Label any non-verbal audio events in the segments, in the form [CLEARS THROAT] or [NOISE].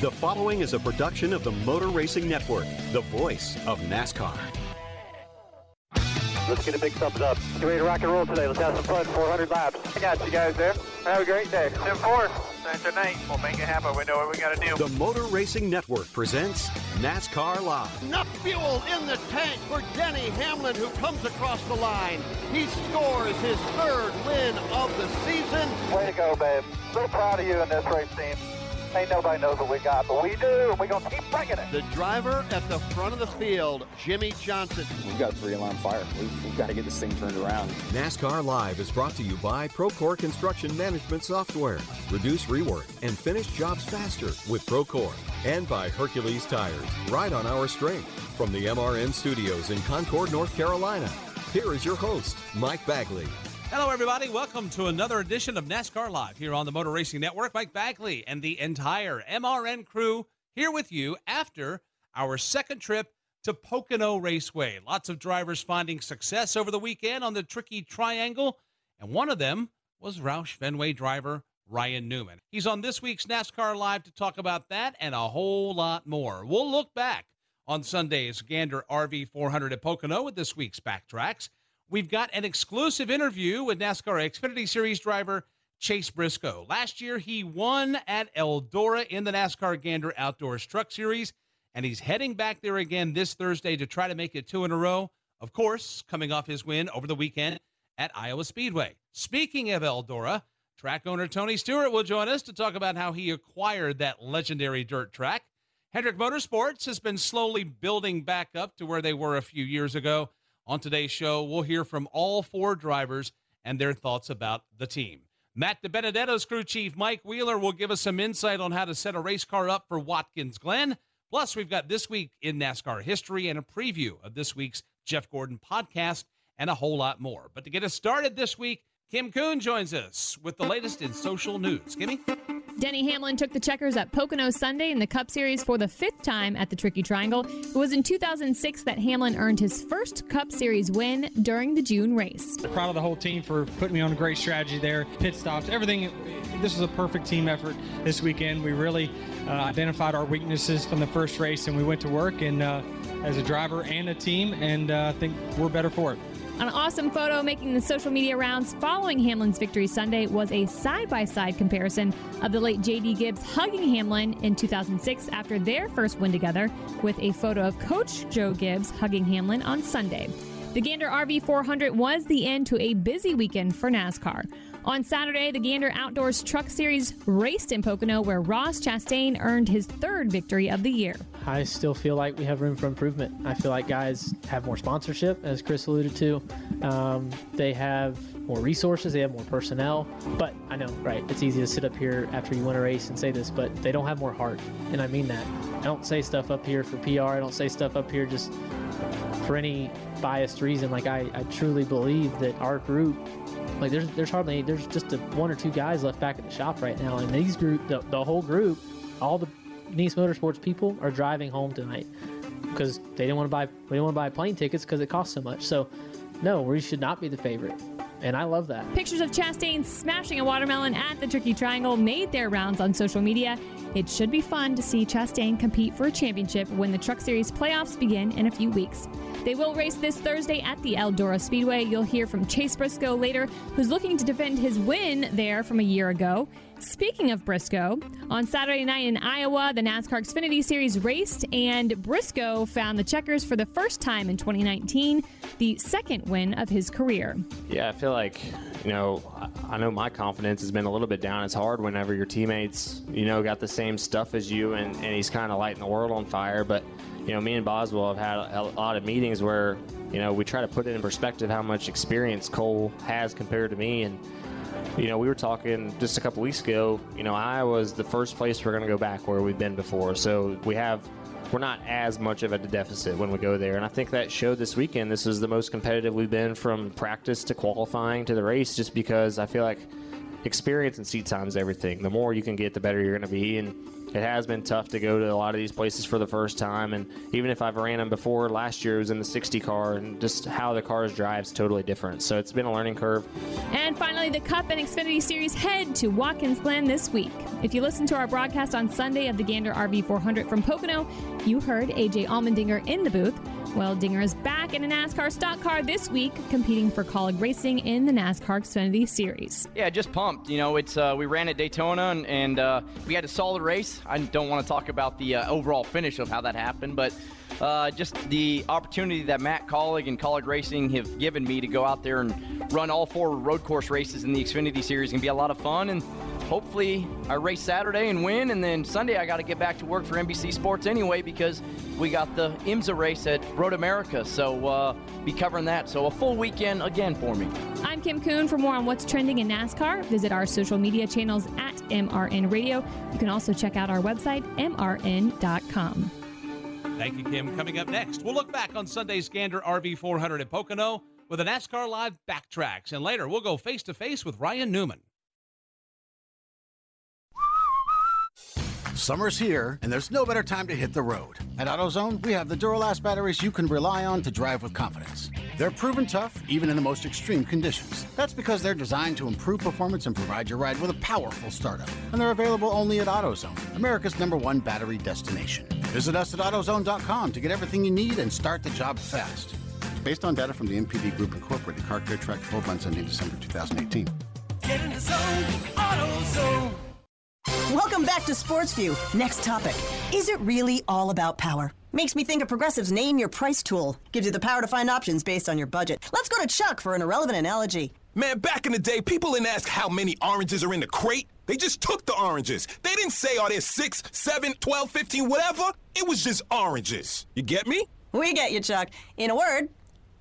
The following is a production of the Motor Racing Network, the voice of NASCAR. Let's get a big thumbs up. Get ready to rock and roll today. Let's have some fun. 400 laps. I got you guys there. Have a great day. 10 4. Night to night. We'll make it happen. We know what we got to do. The Motor Racing Network presents NASCAR Live. Enough fuel in the tank for Denny Hamlin, who comes across the line. He scores his third win of the season. Way to go, babe. So proud of you in this race team. Ain't nobody knows what we got, but we do, and we're going to keep bringing it. The driver at the front of the field, Jimmie Johnson. We've got three alarm fire. We've, we've got to get this thing turned around. NASCAR Live is brought to you by Procore Construction Management Software. Reduce rework and finish jobs faster with Procore. And by Hercules Tires. right on our strength. From the MRN studios in Concord, North Carolina. Here is your host, Mike Bagley. Hello, everybody. Welcome to another edition of NASCAR Live here on the Motor Racing Network. Mike Bagley and the entire MRN crew here with you after our second trip to Pocono Raceway. Lots of drivers finding success over the weekend on the tricky triangle, and one of them was Roush Fenway driver Ryan Newman. He's on this week's NASCAR Live to talk about that and a whole lot more. We'll look back on Sunday's Gander RV 400 at Pocono with this week's backtracks. We've got an exclusive interview with NASCAR Xfinity Series driver Chase Briscoe. Last year, he won at Eldora in the NASCAR Gander Outdoors Truck Series, and he's heading back there again this Thursday to try to make it two in a row. Of course, coming off his win over the weekend at Iowa Speedway. Speaking of Eldora, track owner Tony Stewart will join us to talk about how he acquired that legendary dirt track. Hendrick Motorsports has been slowly building back up to where they were a few years ago. On today's show, we'll hear from all four drivers and their thoughts about the team. Matt DiBenedetto's crew chief Mike Wheeler will give us some insight on how to set a race car up for Watkins Glen. Plus, we've got this week in NASCAR history and a preview of this week's Jeff Gordon podcast and a whole lot more. But to get us started this week, Kim Coon joins us with the latest in social news. Kimmy? Denny Hamlin took the checkers at Pocono Sunday in the Cup Series for the fifth time at the Tricky Triangle. It was in 2006 that Hamlin earned his first Cup Series win during the June race. Proud of the whole team for putting me on a great strategy there, pit stops, everything. This was a perfect team effort this weekend. We really uh, identified our weaknesses from the first race, and we went to work and uh, as a driver and a team, and uh, I think we're better for it. An awesome photo making the social media rounds following Hamlin's victory Sunday was a side by side comparison of the late J.D. Gibbs hugging Hamlin in 2006 after their first win together, with a photo of Coach Joe Gibbs hugging Hamlin on Sunday. The Gander RV 400 was the end to a busy weekend for NASCAR. On Saturday, the Gander Outdoors Truck Series raced in Pocono, where Ross Chastain earned his third victory of the year. I still feel like we have room for improvement. I feel like guys have more sponsorship, as Chris alluded to. Um, they have more resources, they have more personnel. But I know, right? It's easy to sit up here after you win a race and say this, but they don't have more heart. And I mean that. I don't say stuff up here for PR, I don't say stuff up here just for any biased reason. Like, I, I truly believe that our group like there's there's hardly there's just a, one or two guys left back at the shop right now, and these group the, the whole group, all the Niece Motorsports people are driving home tonight because they didn't want to buy they didn't want to buy plane tickets because it costs so much. So no, we should not be the favorite. And I love that. Pictures of Chastain smashing a watermelon at the Tricky Triangle made their rounds on social media. It should be fun to see Chastain compete for a championship when the Truck Series playoffs begin in a few weeks. They will race this Thursday at the Eldora Speedway. You'll hear from Chase Briscoe later, who's looking to defend his win there from a year ago. Speaking of Briscoe, on Saturday night in Iowa, the NASCAR Xfinity Series raced, and Briscoe found the checkers for the first time in 2019, the second win of his career. Yeah, I feel like, you know, I know my confidence has been a little bit down. It's hard whenever your teammates, you know, got the same stuff as you and, and he's kind of lighting the world on fire. But, you know, me and Boswell have had a, a lot of meetings where, you know, we try to put it in perspective how much experience Cole has compared to me. And, you know, we were talking just a couple weeks ago. You know, Iowa's the first place we're going to go back where we've been before. So we have, we're not as much of a deficit when we go there. And I think that showed this weekend. This is the most competitive we've been from practice to qualifying to the race, just because I feel like experience and seat time is everything. The more you can get, the better you're going to be. And it has been tough to go to a lot of these places for the first time. And even if I've ran them before, last year it was in the 60 car, and just how the cars drive is totally different. So it's been a learning curve. And finally, the Cup and Xfinity Series head to Watkins Glen this week. If you listened to our broadcast on Sunday of the Gander RV 400 from Pocono, you heard AJ Allmendinger in the booth. Well, Dinger is back in a NASCAR stock car this week, competing for Kaulig Racing in the NASCAR Xfinity Series. Yeah, just pumped. You know, it's uh, we ran at Daytona and, and uh, we had a solid race. I don't want to talk about the uh, overall finish of how that happened, but uh, just the opportunity that Matt Kaulig and Kaulig Racing have given me to go out there and run all four road course races in the Xfinity Series can be a lot of fun. And hopefully, I race Saturday and win, and then Sunday I got to get back to work for NBC Sports anyway because we got the IMSA race at Road America. So uh, be covering that. So a full weekend again for me. I'm Kim Coon. For more on what's trending in NASCAR, visit our social media channels at MRN Radio. You can also check out our website, mrn.com. Thank you, Kim. Coming up next, we'll look back on Sunday's Gander RV 400 at Pocono with a NASCAR Live backtracks. And later, we'll go face to face with Ryan Newman. Summer's here, and there's no better time to hit the road. At AutoZone, we have the Duralast batteries you can rely on to drive with confidence. They're proven tough, even in the most extreme conditions. That's because they're designed to improve performance and provide your ride with a powerful startup. And they're available only at AutoZone, America's number one battery destination. Visit us at AutoZone.com to get everything you need and start the job fast. Based on data from the NPD Group Incorporated, the Car Care Track 12 months ending December 2018. Get in the zone, AutoZone. Welcome back to Sports View. Next topic. Is it really all about power? Makes me think of Progressive's Name Your Price tool. Gives you the power to find options based on your budget. Let's go to Chuck for an irrelevant analogy. Man, back in the day, people didn't ask how many oranges are in the crate. They just took the oranges. They didn't say, are there 6, 7, 12, 15, whatever. It was just oranges. You get me? We get you, Chuck. In a word,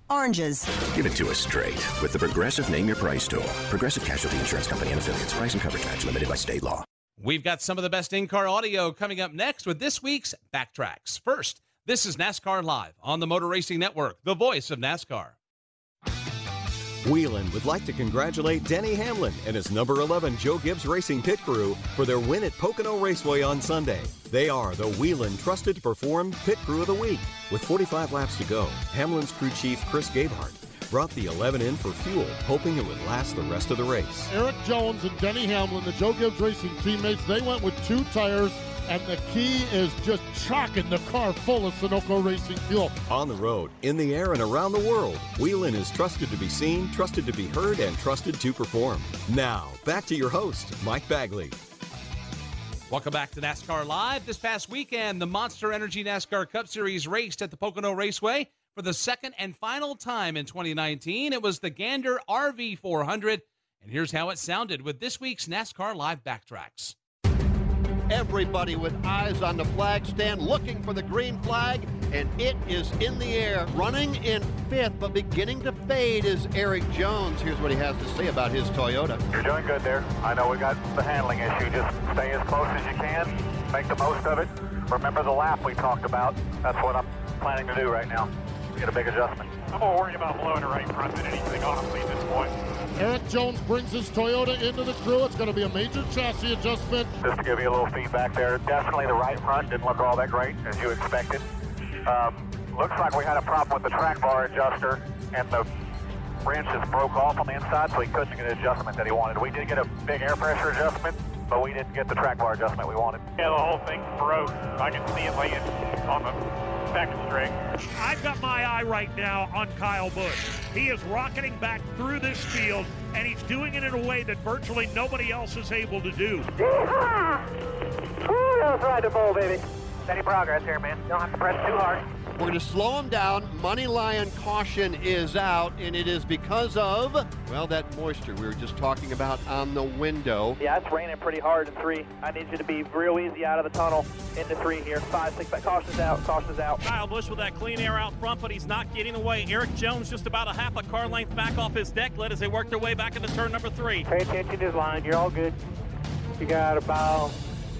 oranges. Give it to us straight with the Progressive Name Your Price tool. Progressive Casualty Insurance Company and affiliates. Price and coverage match limited by state law. We've got some of the best in car audio coming up next with this week's Backtracks. First, this is NASCAR Live on the Motor Racing Network, the voice of NASCAR. Whelen would like to congratulate Denny Hamlin and his number 11 Joe Gibbs Racing Pit Crew for their win at Pocono Raceway on Sunday. They are the Whelen Trusted to Perform Pit Crew of the Week. With 45 laps to go, Hamlin's crew chief Chris Gabehart brought the 11 in for fuel, hoping it would last the rest of the race. Erik Jones and Denny Hamlin, the Joe Gibbs Racing teammates, they went with two tires, and the key is just chocking the car full of Sunoco Racing fuel. On the road, in the air, and around the world, Whelen is trusted to be seen, trusted to be heard, and trusted to perform. Now, back to your host, Mike Bagley. Welcome back to NASCAR Live. This past weekend, the Monster Energy NASCAR Cup Series raced at the Pocono Raceway for the second and final time in 2019. It was the Gander RV 400. And here's how it sounded with this week's NASCAR Live Backtracks. Everybody with eyes on the flag stand looking for the green flag, and it is in the air. Running in fifth, but beginning to fade is Erik Jones. Here's what he has to say about his Toyota. You're doing good there. I know we got the handling issue. Just stay as close as you can. Make the most of it. Remember the lap we talked about. That's what I'm planning to do right now. Get a big adjustment. I'm more worried about blowing it right front than anything, honestly, at this point. Erik Jones brings his Toyota into the crew. It's going to be a major chassis adjustment. Just to give you a little feedback there, definitely the right front didn't look all that great as you expected. Um, looks like we had a problem with the track bar adjuster and the wrench just broke off on the inside, so he couldn't get an adjustment that he wanted. We did get a big air pressure adjustment, but we didn't get the track bar adjustment we wanted. Yeah, the whole thing broke. I can see it laying on the second string. I've got my eye right now on Kyle Busch. He is rocketing back through this field and he's doing it in a way that virtually nobody else is able to do. [LAUGHS] Ooh, that was right to bowl, baby. Steady progress here, man. Don't have to press too hard. We're going to slow him down. Money Lion caution is out, and it is because of, well, that moisture we were just talking about on the window. Yeah, it's raining pretty hard in three. I need you to be real easy out of the tunnel into three here. Five, six, back. Caution's out. Caution's out. Kyle Busch with that clean air out front, but he's not getting away. Erik Jones just about a half a car length back off his deck lid as they work their way back into turn number three. Pay attention to his line. You're all good. You got about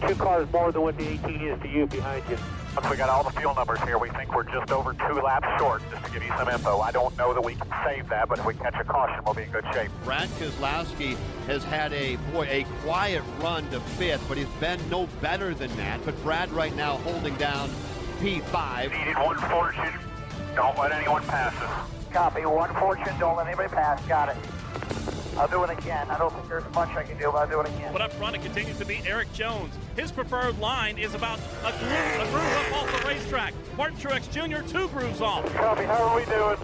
two cars more than what the 18 is to you behind you. Once we got all the fuel numbers here, we think we're just over two laps short, just to give you some info. I don't know that we can save that, but if we catch a caution, we'll be in good shape. Brad Keselowski has had a boy a quiet run to fifth, but he's been no better than that. But Brad right now holding down P5. Needed one fortune. Don't let anyone pass us. Copy. One fortune. Don't let anybody pass. Got it. I'll do it again. I don't think there's much I can do, but I'll do it again. But up front, it continues to be Erik Jones. His preferred line is about a groove, a groove up off the racetrack. Martin Truex Jr., two grooves off. Copy. How are we doing?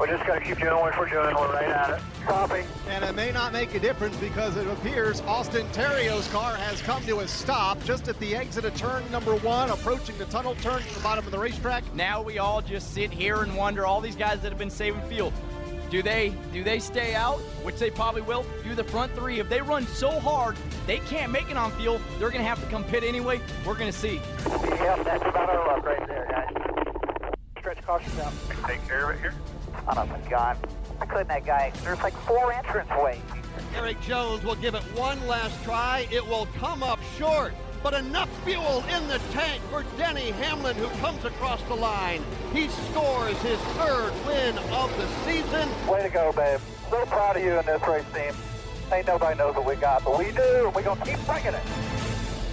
We're just going to keep doing what we're doing. We're right at it. Copy. And it may not make a difference because it appears Austin Theriault's car has come to a stop just at the exit of turn number one, approaching the tunnel turn to the bottom of the racetrack. Now we all just sit here and wonder all these guys that have been saving fuel. Do they do they stay out, which they probably will? Do the front three if they run so hard they can't make it on field. they're gonna have to come pit anyway. We're gonna see. Yep, that's about our luck right there, guys. Stretch caution out. Take care of it here. Son of a gun. I couldn't that guy. There's like four entrance ways. Erik Jones will give it one last try. It will come up short, but enough fuel in the tank for Denny Hamlin, who comes across the line. He scores his third win of the season. Way to go, babe. So proud of you in this race team. Ain't nobody knows what we got, but we do, and we're going to keep bringing it.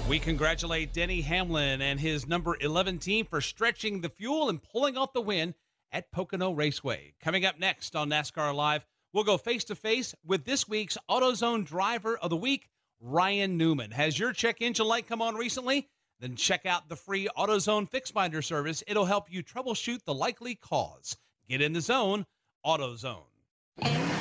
We congratulate Denny Hamlin and his number 11 team for stretching the fuel and pulling off the win at Pocono Raceway. Coming up next on NASCAR Live, we'll go face to face with this week's AutoZone Driver of the Week, Ryan Newman. Has your check engine light come on recently? Then check out the free AutoZone Fix Finder service. It'll help you troubleshoot the likely cause. Get in the zone, AutoZone.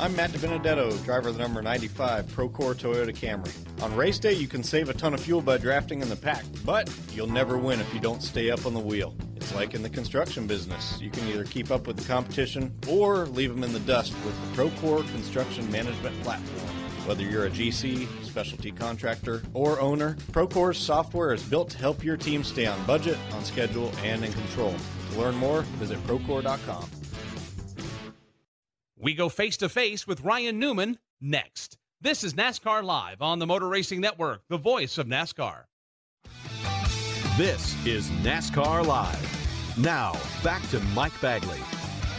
I'm Matt DiBenedetto, driver of the number 95 Procore Toyota Camry. On race day, you can save a ton of fuel by drafting in the pack, but you'll never win if you don't stay up on the wheel. It's like in the construction business. You can either keep up with the competition or leave them in the dust with the Procore Construction Management Platform. Whether you're a GC, specialty contractor, or owner, Procore's software is built to help your team stay on budget, on schedule, and in control. To learn more, visit Procore.com. We go face to face with Ryan Newman next. This is NASCAR Live on the Motor Racing Network, the voice of NASCAR. This is NASCAR Live. Now, back to Mike Bagley.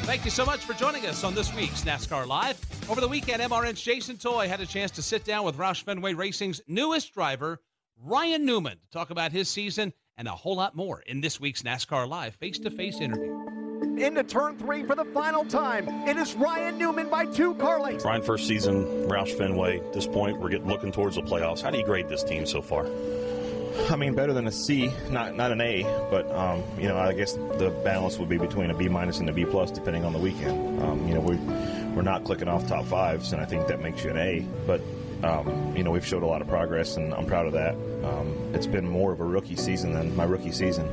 Thank you so much for joining us on this week's NASCAR Live. Over the weekend, MRN's Jason Toy had a chance to sit down with Roush Fenway Racing's newest driver, Ryan Newman, to talk about his season and a whole lot more in this week's NASCAR Live face to face interview. Into turn three for the final time. It is Ryan Newman by two car lengths. Ryan, first season, Roush Fenway. At this point, we're getting looking towards the playoffs. How do you grade this team so far? I mean, better than a C, not not an A, but um, you know, I guess the balance would be between a B minus and a B plus, depending on the weekend. Um, you know, we we're not clicking off top fives, and I think that makes you an A. But um, you know, we've showed a lot of progress, and I'm proud of that. Um, it's been more of a rookie season than my rookie season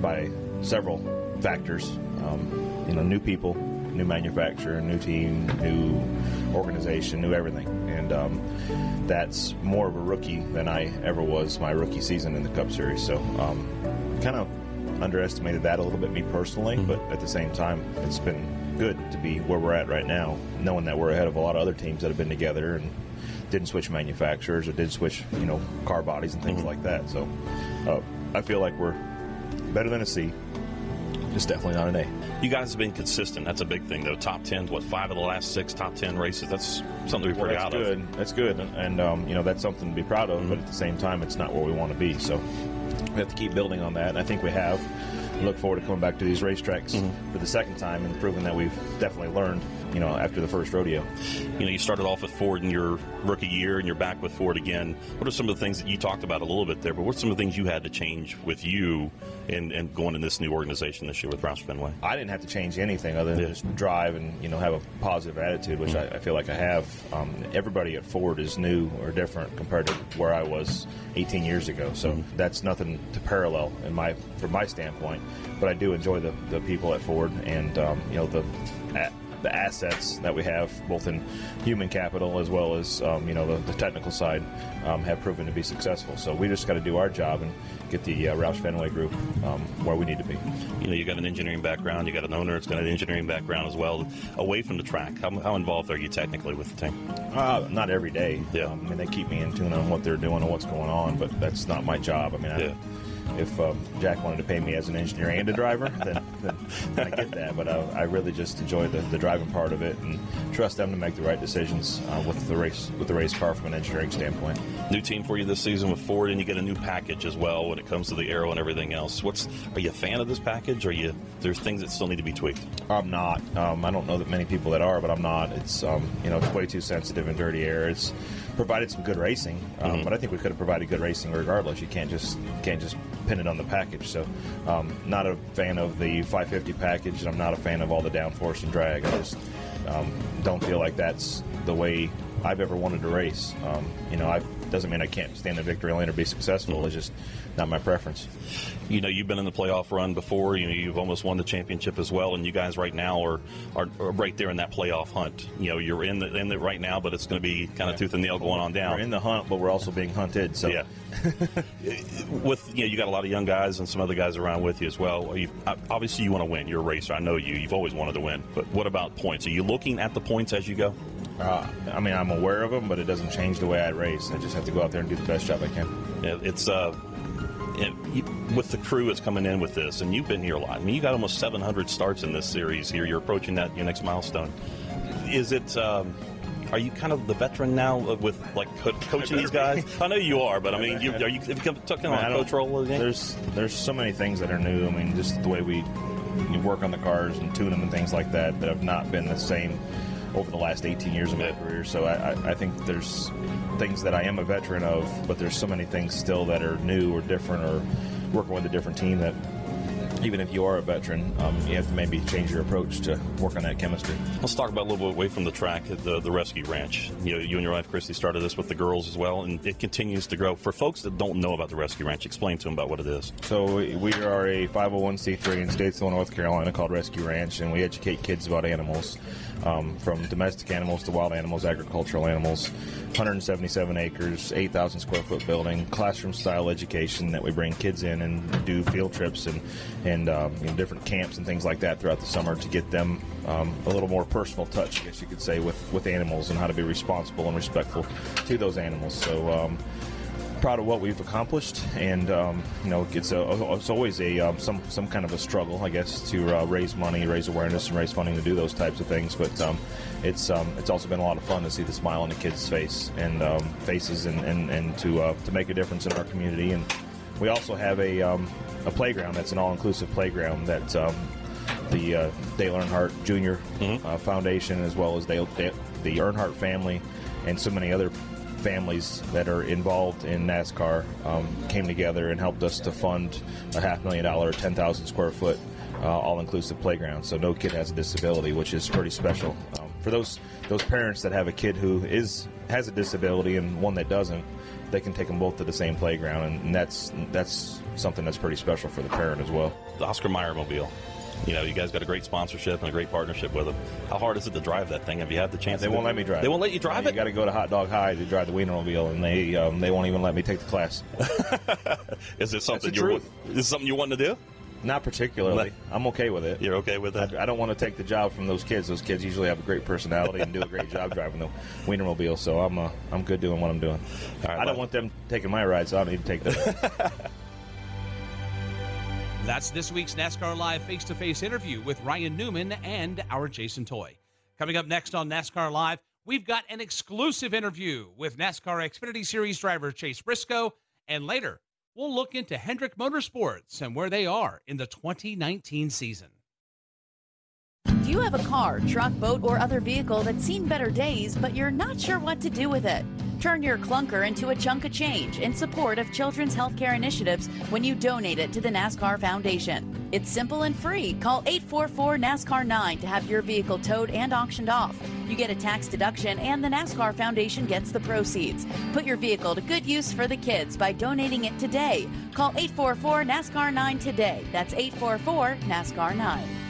by several factors. Um, you know, new people, new manufacturer, new team, new organization, new everything, and um, that's more of a rookie than I ever was my rookie season in the Cup Series. So, um, kind of underestimated that a little bit, me personally, but at the same time, it's been good to be where we're at right now, knowing that we're ahead of a lot of other teams that have been together and didn't switch manufacturers or did switch, you know, car bodies and things like that. So, uh, I feel like we're better than a C, just definitely not an A. You guys have been consistent. That's a big thing, though. Top 10, what, five of the last six top 10 races? That's something to be Well, pretty that's out good. That's good, and, and um, you know that's something to be proud of. But at the same time, it's not where we want to be. So we have to keep building on that. And I think we have. Look forward to coming back to these racetracks for the second time and proving that we've definitely learned. You know, after the first rodeo. You know, you started off with Ford in your rookie year, and you're back with Ford again. What are some of the things that you talked about a little bit there? But what's some of the things you had to change with you and, and going in this new organization this year with Roush Fenway? I didn't have to change anything other than just drive and you know have a positive attitude, which I, I feel like I have. Um, everybody at Ford is new or different compared to where I was 18 years ago, so that's nothing to parallel in my from my standpoint. But I do enjoy the, the people at Ford and um, you know the. The assets that we have, both in human capital as well as um, you know the, the technical side, um, have proven to be successful. So we just got to do our job and get the uh, Roush Fenway Group um, where we need to be. You know, you got an engineering background, you got an owner that's got an engineering background as well. Away from the track, how, how involved are you technically with the team? Uh, not every day. Yeah. Um, I mean, they keep me in tune on what they're doing and what's going on, but that's not my job. I mean, I, if um, Jack wanted to pay me as an engineer and a driver, then, then I get that. But I, I really just enjoy the, the driving part of it and trust them to make the right decisions uh, with the race with the race car from an engineering standpoint. New team for you this season with Ford, and you get a new package as well when it comes to the aero and everything else. What's are you a fan of this package? Or are you there's things that still need to be tweaked? I'm not. Um, I don't know that many people that are, but I'm not. It's um, you know it's way too sensitive and dirty air. It's provided some good racing, um, Mhm. but I think we could have provided good racing regardless. You can't just can't just pin it on the package. So, um, not a fan of the 550 package, and I'm not a fan of all the downforce and drag. I just um, don't feel like that's the way I've ever wanted to race. Um, you know, I doesn't mean I can't stand in victory lane or be successful. It's just not my preference. You know, you've been in the playoff run before. You know, you've almost won the championship as well, and you guys right now are, are, are right there in that playoff hunt. You know, you're in the in it right now, but it's going to be kind of tooth and nail going on down. We're in the hunt, but we're also being hunted. So yeah, [LAUGHS] with you know, you got a lot of young guys and some other guys around with you as well. You, obviously, you want to win. You're a racer. I know you. You've always wanted to win. But what about points? Are you looking at the points as you go? Uh, I mean, I'm aware of them, but it doesn't change the way I race. I just have to go out there and do the best job I can. Yeah, it's uh, with the crew that's coming in with this, and you've been here a lot. I mean, you got almost 700 starts in this series here. You're approaching that your next milestone. Is it? Um, are you kind of the veteran now with like co- coaching these guys? [LAUGHS] I know you are, but I mean, you, are you have you come talking on coach role again? There's there's so many things that are new. I mean, just the way we you work on the cars and tune them and things like that that have not been the same over the last 18 years of my career. So I, I, think there's things that I am a veteran of, but there's so many things still that are new or different or working with a different team that even if you are a veteran, um, you have to maybe change your approach to work on that chemistry. Let's talk about a little bit away from the track, the the rescue ranch. You know, you and your wife Krissie started this with the girls as well, and it continues to grow. For folks that don't know about the rescue ranch, explain to them about what it is. So we we are a 501c3 in Statesville, North Carolina, called Rescue Ranch, and we educate kids about animals, um, from domestic animals to wild animals, agricultural animals. 177 acres, 8,000 square foot building, classroom style education that we bring kids in and do field trips and and um, different camps and things like that throughout the summer to get them um, a little more personal touch, I guess you could say, with with animals and how to be responsible and respectful to those animals. So. Um, proud of what we've accomplished, and um, you know, it's a, it's always a um, some some kind of a struggle, I guess, to uh, raise money, raise awareness, and raise funding to do those types of things. But um, it's it's also been a lot of fun to see the smile on the kids' face and faces, and and, and to uh, to make a difference in our community. And we also have a um, a playground that's an all-inclusive playground that. Um, the uh, Dale Earnhardt Jr. Uh, Foundation, as well as Dale, Dale, the Earnhardt family, and so many other families that are involved in NASCAR um, came together and helped us to fund a half million dollar, 10,000 square foot, uh, all-inclusive playground. So no kid has a disability, which is pretty special. For those those parents that have a kid who is has a disability and one that doesn't, they can take them both to the same playground, and, and that's that's something that's pretty special for the parent as well. The Oscar Mayer Mobile. You know, you guys got a great sponsorship and a great partnership with them. How hard is it to drive that thing? Have you had the chance? They to won't do- let me drive. They won't let you drive it? You got to go to Hot Dog High to drive the Wienermobile, and they um, they won't even let me take the class. [LAUGHS] Is it something you're is something you want to do? Not particularly. I'm okay with it. You're okay with that? I, I don't want to take the job from those kids. Those kids usually have a great personality and do a great job driving the Wienermobile. So I'm uh, I'm good doing what I'm doing. I don't want them taking my ride, so I don't need to take them. [LAUGHS] That's this week's NASCAR Live face to face interview with Ryan Newman and our Jason Toy. Coming up next on NASCAR Live, we've got an exclusive interview with NASCAR Xfinity Series driver Chase Briscoe. And later, we'll look into Hendrick Motorsports and where they are in the 2019 season. Do you have a car, truck, boat, or other vehicle that's seen better days, but you're not sure what to do with it? Turn your clunker into a chunk of change in support of children's healthcare initiatives when you donate it to the NASCAR Foundation. It's simple and free. Call 844 NASCAR 9 to have your vehicle towed and auctioned off. You get a tax deduction, and the NASCAR Foundation gets the proceeds. Put your vehicle to good use for the kids by donating it today. Call 844 NASCAR 9 today. That's 844 NASCAR 9.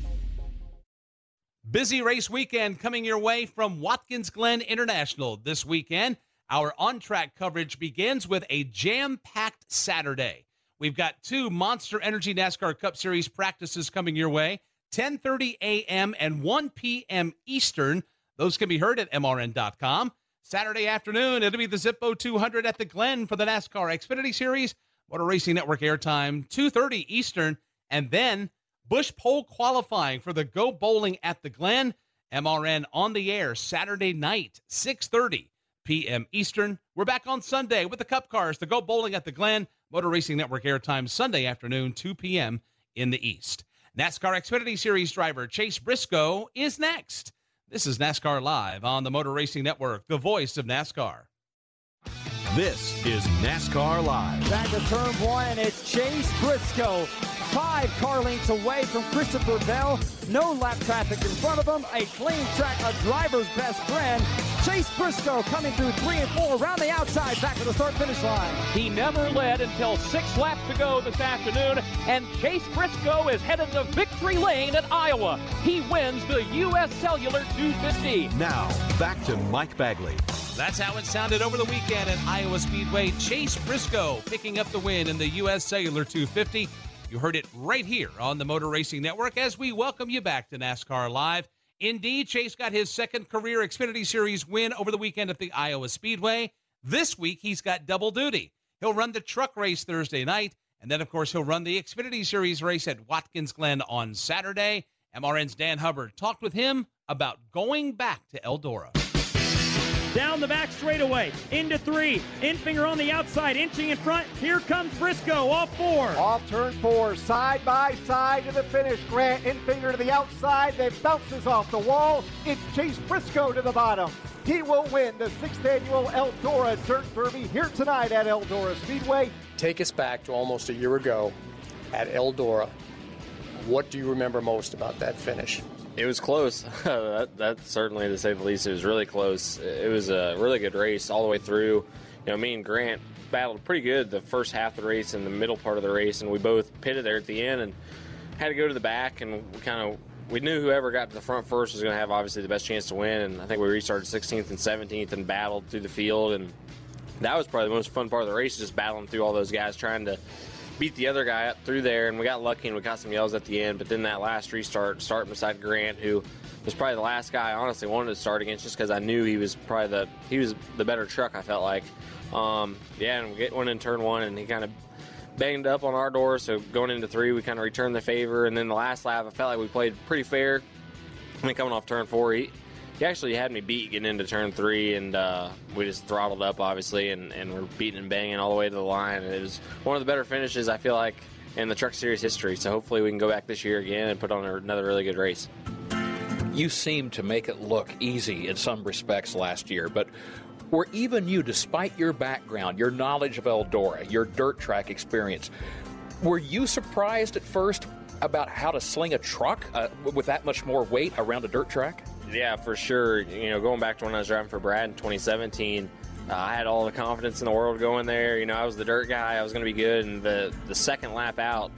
Busy race weekend coming your way from Watkins Glen International this weekend. Our on track coverage begins with a jam packed Saturday. We've got two Monster Energy NASCAR Cup Series practices coming your way 10:30 a.m. and 1 p.m. Eastern. Those can be heard at mrn.com. Saturday afternoon, it'll be the Zippo 200 at the Glen for the NASCAR Xfinity Series. Motor Racing Network airtime 2:30 Eastern, and then Busch Pole qualifying for the Go Bowling at the Glen. MRN on the air Saturday night, 6:30 p.m. Eastern. We're back on Sunday with the Cup Cars, the Go Bowling at the Glen. Motor Racing Network airtime Sunday afternoon, 2 p.m. in the East. NASCAR Xfinity Series driver Chase Briscoe is next. This is NASCAR Live on the Motor Racing Network, the voice of NASCAR. This is NASCAR Live. Back to turn one, and it's Chase Briscoe. Five car lengths away from Christopher Bell. No lap traffic in front of him. A clean track, a driver's best friend. Chase Briscoe coming through three and four around the outside, back to the start finish line. He never led until six laps to go this afternoon, and Chase Briscoe is headed to victory lane at Iowa. He wins the U.S. Cellular 250. Now, back to Mike Bagley. That's how it sounded over the weekend at Iowa Speedway. Chase Briscoe picking up the win in the U.S. Cellular 250. You heard it right here on the Motor Racing Network as we welcome you back to NASCAR Live. Indeed, Chase got his second career Xfinity Series win over the weekend at the Iowa Speedway. This week, he's got double duty. He'll run the truck race Thursday night, and then, of course, he'll run the Xfinity Series race at Watkins Glen on Saturday. MRN's Dan Hubbard talked with him about going back to Eldora down the back straightaway, into three, Enfinger on the outside, inching in front. Here comes Briscoe off four. Off turn four, side by side to the finish. Grant Enfinger to the outside, then bounces off the wall. It's Chase Briscoe to the bottom. He will win the sixth annual Eldora Dirt Derby here tonight at Eldora Speedway. Take us back to almost a year ago at Eldora. What do you remember most about that finish? It was close. [LAUGHS] that, that's certainly to say the least. It was really close. It was a really good race all the way through. You know, me and Grant battled pretty good the first half of the race and the middle part of the race, and we both pitted there at the end and had to go to the back. And we kind of we knew whoever got to the front first was going to have obviously the best chance to win. And I think we restarted 16th and 17th and battled through the field, and that was probably the most fun part of the race, just battling through all those guys trying to beat the other guy up through there, and we got lucky and we got some yells at the end. But then that last restart, starting beside Grant, who was probably the last guy I honestly wanted to start against, just because I knew he was probably the he was the better truck. I felt like, um, yeah, and we get one in turn one, and he kind of banged up on our door. So going into three, we kind of returned the favor, and then the last lap, I felt like we played pretty fair. I mean, coming off turn four, he, he actually had me beat getting into turn three, and uh, we just throttled up, obviously, and, and we're beating and banging all the way to the line. And it was one of the better finishes, I feel like, in the Truck Series history. So hopefully we can go back this year again and put on another really good race. You seemed to make it look easy in some respects last year, but were even you, despite your background, your knowledge of Eldora, your dirt track experience, were you surprised at first about how to sling a truck uh, with that much more weight around a dirt track? Yeah, for sure. You know, going back to when I was driving for Brad in 2017, uh, I had all the confidence in the world going there. You know, I was the dirt guy. I was going to be good. And the the second lap out,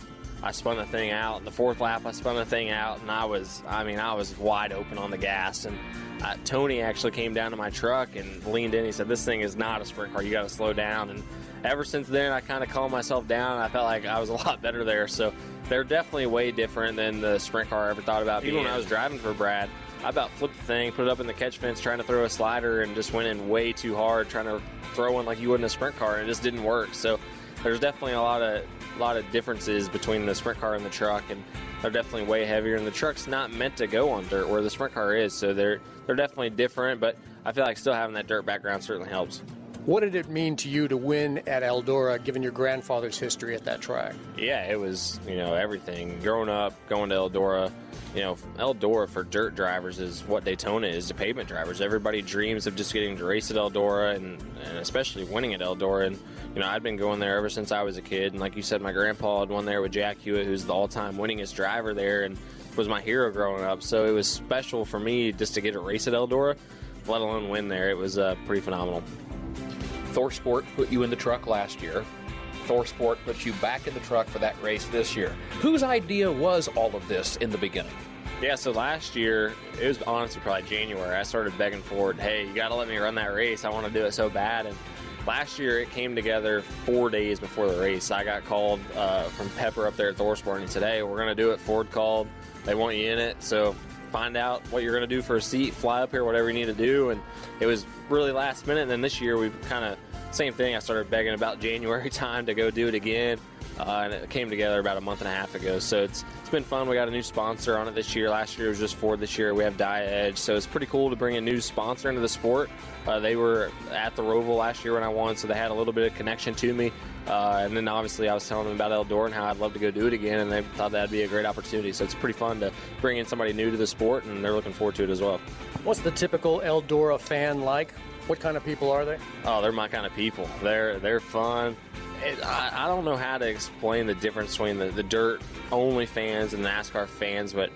I spun the thing out. In the fourth lap, I spun the thing out, and I was, I mean, I was wide open on the gas. And uh, Tony actually came down to my truck and leaned in. He said, "This thing is not a sprint car. You got to slow down." And ever since then, I kind of calmed myself down. I felt like I was a [LAUGHS] lot better there. So they're definitely way different than the sprint car I ever thought about. Even when I was driving for Brad, I about flipped the thing, put it up in the catch fence, trying to throw a slider, and just went in way too hard, trying to throw one like you would in a sprint car, and it just didn't work. So there's definitely a lot of lot of differences between the sprint car and the truck, and they're definitely way heavier. And the truck's not meant to go on dirt, where the sprint car is. So they're they're definitely different. But I feel like still having that dirt background certainly helps. What did it mean to you to win at Eldora, given your grandfather's history at that track? Yeah, it was you know everything. Growing up, going to Eldora, you know Eldora for dirt drivers is what Daytona is to pavement drivers. Everybody dreams of just getting to race at Eldora and, and especially winning at Eldora. And you know I'd been going there ever since I was a kid. And like you said, my grandpa had won there with Jack Hewitt, who's the all-time winningest driver there, and was my hero growing up. So it was special for me just to get a race at Eldora, let alone win there. It was uh, pretty phenomenal. ThorSport put you in the truck last year. ThorSport put you back in the truck for that race this year. Whose idea was all of this in the beginning? Yeah, so last year, it was honestly probably January, I started begging Ford, hey, you got to let me run that race. I want to do it so bad. And last year, it came together four days before the race. I got called uh, from Pepper up there at ThorSport and said, hey, we're going to do it. Ford called. They want you in it. So find out what you're going to do for a seat, fly up here, whatever you need to do. And it was really last minute. And then this year, we've kind of, same thing. I started begging about [LAUGHS] January time to go do it again. Uh, and it came together about a month and a half ago. So it's it's been fun. We got a new sponsor on it this year. Last year it was just Ford. This year we have Dia Edge. So it's pretty cool to bring a new sponsor into the sport. Uh, they were at the Roval last year when I won, so they had a little bit of connection to me. Uh, and then obviously I was telling them about Eldora and how I'd love to go do it again, and they thought that'd be a great opportunity. So it's pretty fun to bring in somebody new to the sport, and they're looking forward to it as well. What's the typical Eldora fan like? What kind of people are they? Oh, they're my kind of people. They're they're fun. It, I, I, don't know how to explain the difference between the, the dirt only fans and NASCAR fans, but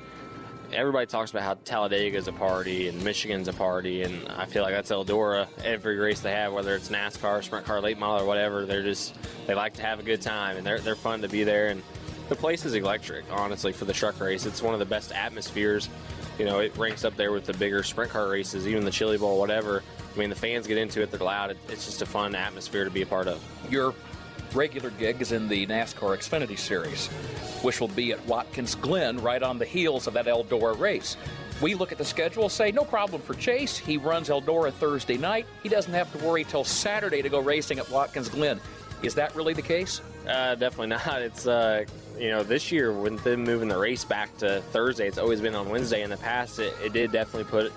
everybody talks about how Talladega is a party and Michigan's a party, and I feel like that's Eldora. Every race they have, whether it's NASCAR, sprint car, late model, or whatever, they're just they like to have a good time, and they're they're fun to be there. And the place is electric, honestly, for the truck race. It's one of the best atmospheres. You know, it ranks up there with the bigger sprint car races, even the Chili Bowl, whatever. I mean, the fans get into it; they're loud. It's just a fun atmosphere to be a part of. Your regular gig is in the NASCAR Xfinity Series, which will be at Watkins Glen right on the heels of that Eldora race. We look at the schedule, say no problem for Chase. He runs Eldora Thursday night. He doesn't have to worry till Saturday to go racing at Watkins Glen. Is that really the case? Uh, definitely [LAUGHS] not. It's uh, you know this year with them moving the race back to Thursday, it's always been on Wednesday. In the past, it, it did definitely put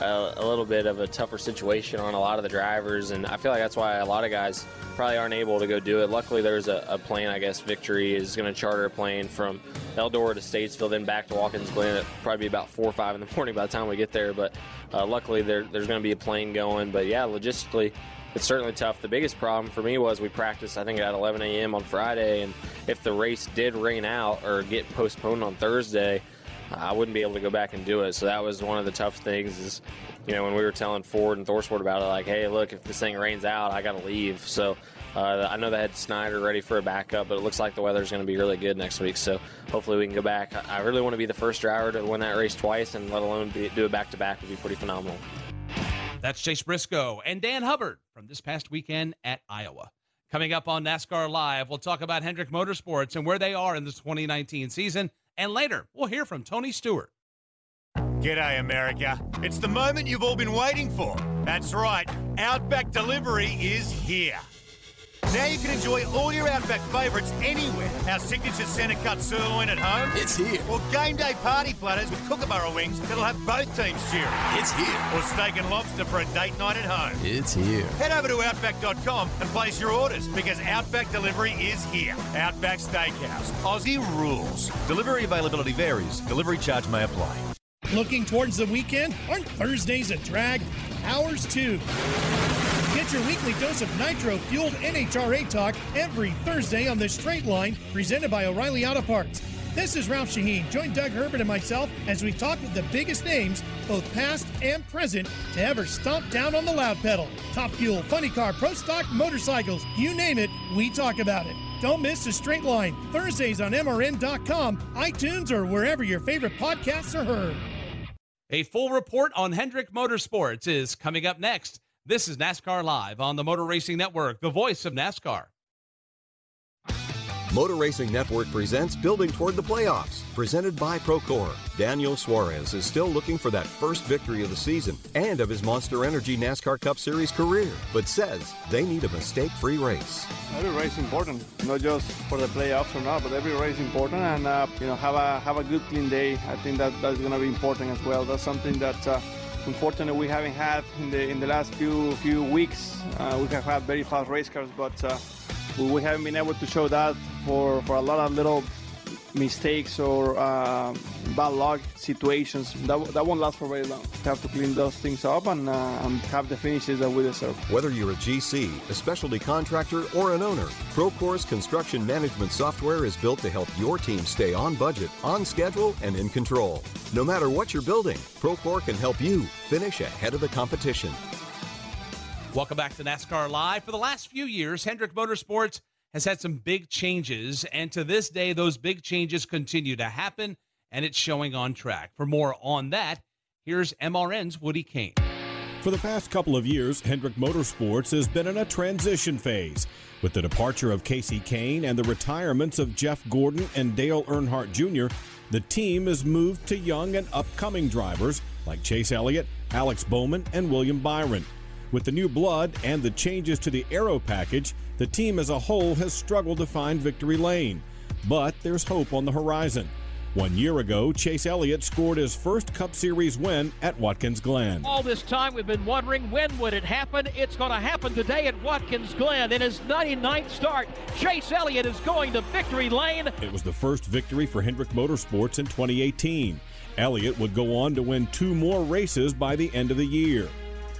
a, a, little bit of a tougher situation on a lot of the drivers, and I feel like that's why a lot of guys probably aren't able to go do it. Luckily, there's a, a plane. I guess Victory is going to charter a plane from Eldora to Statesville, then back to Watkins Glen. It'll probably be about four or five in the [LAUGHS] morning by the time we get there. But uh, luckily, there, there's going to be a plane going. But yeah, logistically, it's certainly tough. The biggest problem for me was we practiced, I think, at 11 a.m. on Friday, and if the race did rain out or get postponed on Thursday, I wouldn't be able to go back and do it. So that was one of the tough things. Is you know when we were telling Ford and ThorSport about it, like, hey, look, if this thing rains out, I got to leave. So uh, I know they had Snyder ready for a backup, but it looks like the weather's going to be really good next week. So hopefully we can go back. I really want to be the first driver to win that race twice, and let alone be, do it back to back would be pretty phenomenal. That's Chase Briscoe and Dan Hubbard from this past weekend at Iowa. Coming up on NASCAR Live, we'll talk about Hendrick Motorsports and where they are in the 2019 season. And later, we'll hear from Tony Stewart. G'day, America. It's the moment you've all been waiting for. That's right, Outback Delivery is here. Now you can enjoy all your Outback favourites anywhere. Our signature centre cut sirloin at home. It's here. Or game day party platters with kookaburra wings that'll have both teams cheering. It's here. Or steak and lobster for a date night at home. It's here. Head over to Outback.com and place your orders because Outback Delivery is here. Outback Steakhouse. Aussie rules. Delivery availability varies. Delivery charge may apply. Looking towards the weekend? Aren't Thursdays a drag? Hours too. Get your weekly dose of nitro fueled NHRA talk every Thursday on the straight line, presented by O'Reilly Auto Parts. This is Ralph Shaheen. Join Doug Herbert and myself as we talk with the biggest names, both past and present, to ever stomp down on the loud pedal. Top fuel, funny car, pro stock, motorcycles, you name it, we talk about it. Don't miss the straight line Thursdays on MRN.com, iTunes, or wherever your favorite podcasts are heard. A full report on Hendrick Motorsports is coming up next. This is NASCAR Live on the Motor Racing Network, the voice of NASCAR. Motor Racing Network presents Building Toward the Playoffs, presented by Procore. Daniel Suarez is still looking for that first victory of the season and of his Monster Energy NASCAR Cup Series career, but says they need a mistake free race. Every race important, not just for the playoffs or not, but every race important, and uh, you know have a have a good clean day. I think that that's going to be important as well. That's something that. Uh, unfortunately, we haven't had in the in the last few few weeks. Uh, we have had very fast race cars, but uh, we haven't been able to show that for, for a lot of little mistakes or uh, bad luck situations. That, that won't last for very long. We have to clean those things up and, uh, and have the finishes that we deserve. Whether you're a GC, a specialty contractor, or an owner, Procore's construction management software is built to help your team stay on budget, on schedule, and in control. No matter what you're building, Procore can help you finish ahead of the competition. Welcome back to NASCAR Live. For the last few years, Hendrick Motorsports has had some big changes, and to this day, those big changes continue to happen, and it's showing on track. For more on that, here's MRN's Woody Cain. For the past couple of years, Hendrick Motorsports has been in a transition phase. With the departure of Casey Kahne and the retirements of Jeff Gordon and Dale Earnhardt Jr., the team has moved to young and upcoming drivers like Chase Elliott, Alex Bowman, and William Byron. With the new blood and the changes to the aero package, the team as a whole has struggled to find victory lane. But there's hope on the horizon. One year ago, Chase Elliott scored his first Cup Series win at Watkins Glen. All this time we've been wondering when would it happen. It's going to happen today at Watkins Glen in his 99th start. Chase Elliott is going to victory lane. It was the first victory for Hendrick Motorsports in 2018. Elliott would go on to win two more races by the end of the year.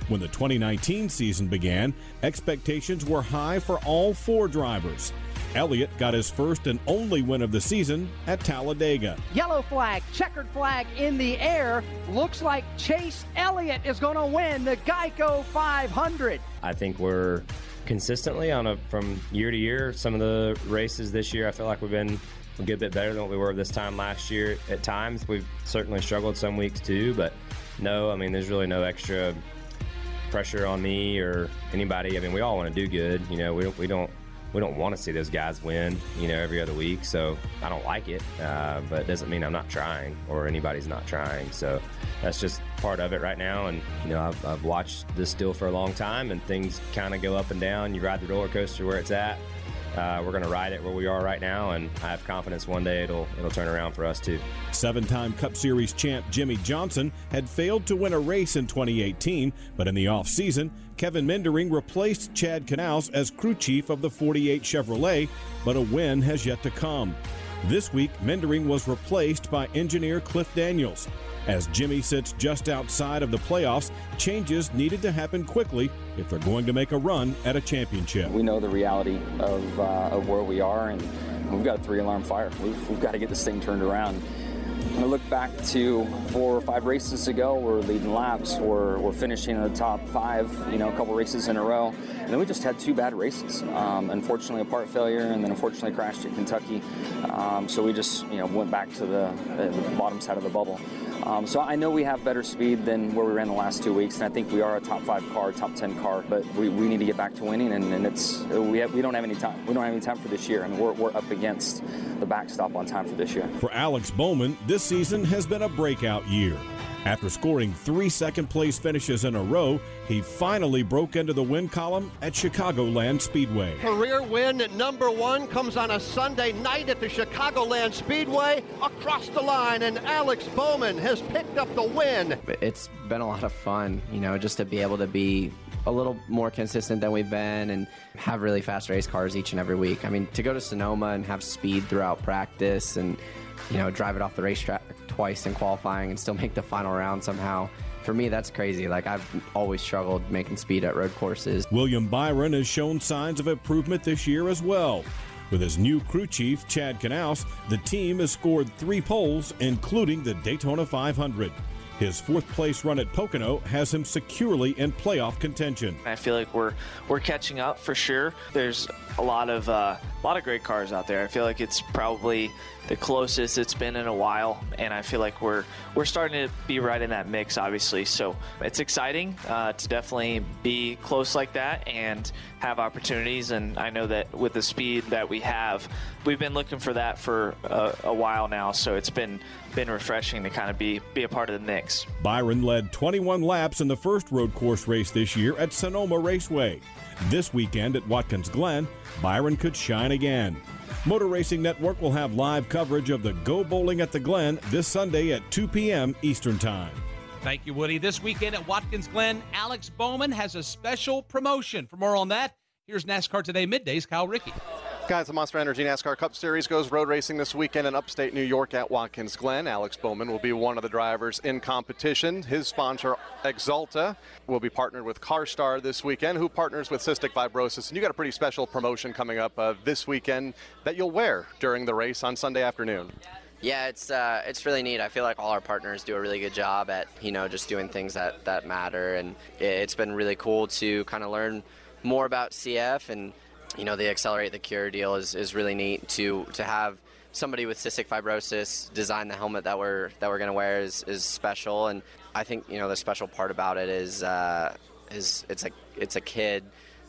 When the 2019 season began, expectations were high for all four drivers. Elliott got his first and only win of the season at Talladega. Yellow flag, checkered flag in the air. Looks like Chase Elliott is going to win the Geico 500. I think we're consistently on a from year to year. Some of the races this year, I feel like we've been a good bit better than what we were this time last year. At times, we've certainly struggled some weeks too, but no, I mean, there's really no extra pressure on me or anybody. I mean, we all want to do good. You know, we don't, we don't we don't want to see those guys win. You know, every other week. So I don't like it, uh, but it doesn't mean I'm not trying or anybody's not trying. So that's just part of it right now. And you know, I've, I've watched this deal for a long time, and things kind of go up and down. You ride the roller coaster where it's at. Uh, we're going to ride it where we are right now, and I have confidence one day it'll it'll turn around for us too. Seven-time Cup Series champ Jimmie Johnson had failed to win a race in 2018, but in the offseason, Kevin Meendering replaced Chad Knaus as crew chief of the 48 Chevrolet, but a win has yet to come. This week, Meendering was replaced by engineer Cliff Daniels. As Jimmie sits just outside of the playoffs, changes needed to happen quickly if they're going to make a run at a championship. We know the reality of, uh, of where we are, and we've got a three alarm fire. We've, we've got to get this thing turned around. I look back to four or five races ago, we're leading laps, we're, we're finishing in the top five, you know, a couple races in a row. And then we just had two bad races. Um, unfortunately, a part failure, and then unfortunately crashed at Kentucky. Um, so we just, you know, went back to the, the bottom side of the bubble. Um, so I know we have better speed than where we ran the last two weeks, and I think we are a top five car, top ten car. But we, we need to get back to winning, and, and it's we have, we don't have any time. We don't have any time for this year, and we're, we're up against the backstop on time for this year. For Alex Bowman, this season has been a breakout year. After scoring three second place finishes in a row, he finally broke into the win column at Chicagoland Speedway. Career win number one comes on a Sunday night at the Chicagoland Speedway across the line, and Alex Bowman has picked up the win. It's been a lot of fun, you know, just to be able to be a little more consistent than we've been and have really fast race cars each and every week. I mean, to go to Sonoma and have speed throughout practice and, you know, drive it off the racetrack twice in qualifying and still [LAUGHS] make the final round somehow. For me, that's crazy. Like, I've always struggled making speed at road courses. William Byron has shown signs of improvement this year as well. With his new crew chief, Chad Knaus, the team has scored three poles, including the Daytona 500. His fourth place run at Pocono has him securely in playoff contention. I feel like we're we're catching up for sure. There's a lot of uh, a lot of great cars out there. I feel like it's probably the closest it's been in a while, and I feel like we're we're starting to be right in that mix, obviously. So it's exciting uh, to definitely be close like that and have opportunities. And I know that with the speed that we have, we've been looking for that for a, a while now. So it's been been refreshing to kind of be be a part of the mix. Byron led 21 laps in the first road course race this year at Sonoma Raceway. This weekend at Watkins Glen, Byron could shine again. Motor Racing Network will have live coverage of the Go Bowling at the Glen this Sunday at 2 p.m. Eastern Time. Thank you, Woody. This weekend at Watkins Glen, Alex Bowman has a special promotion. For more on that, here's NASCAR Today Middays, Kyle Rickey. Guys, the Monster Energy NASCAR Cup Series goes road racing this weekend in upstate New York at Watkins Glen. Alex Bowman will be one of the drivers in competition. His sponsor, Axalta, will be partnered with CarStar this weekend, who partners with Cystic Fibrosis. And you got a pretty special promotion coming up uh, this weekend that you'll wear during the race on Sunday afternoon. Yeah, it's uh, it's really neat. I feel like all our partners do a really good job at you know just doing things that that matter, and it's been really cool to kind of learn more about CF and you know, the Accelerate the Cure deal is, is really neat to to have somebody with cystic fibrosis design the helmet that we're that we're to wear is, is special. And I think you know the special part about it is uh, is it's a it's a kid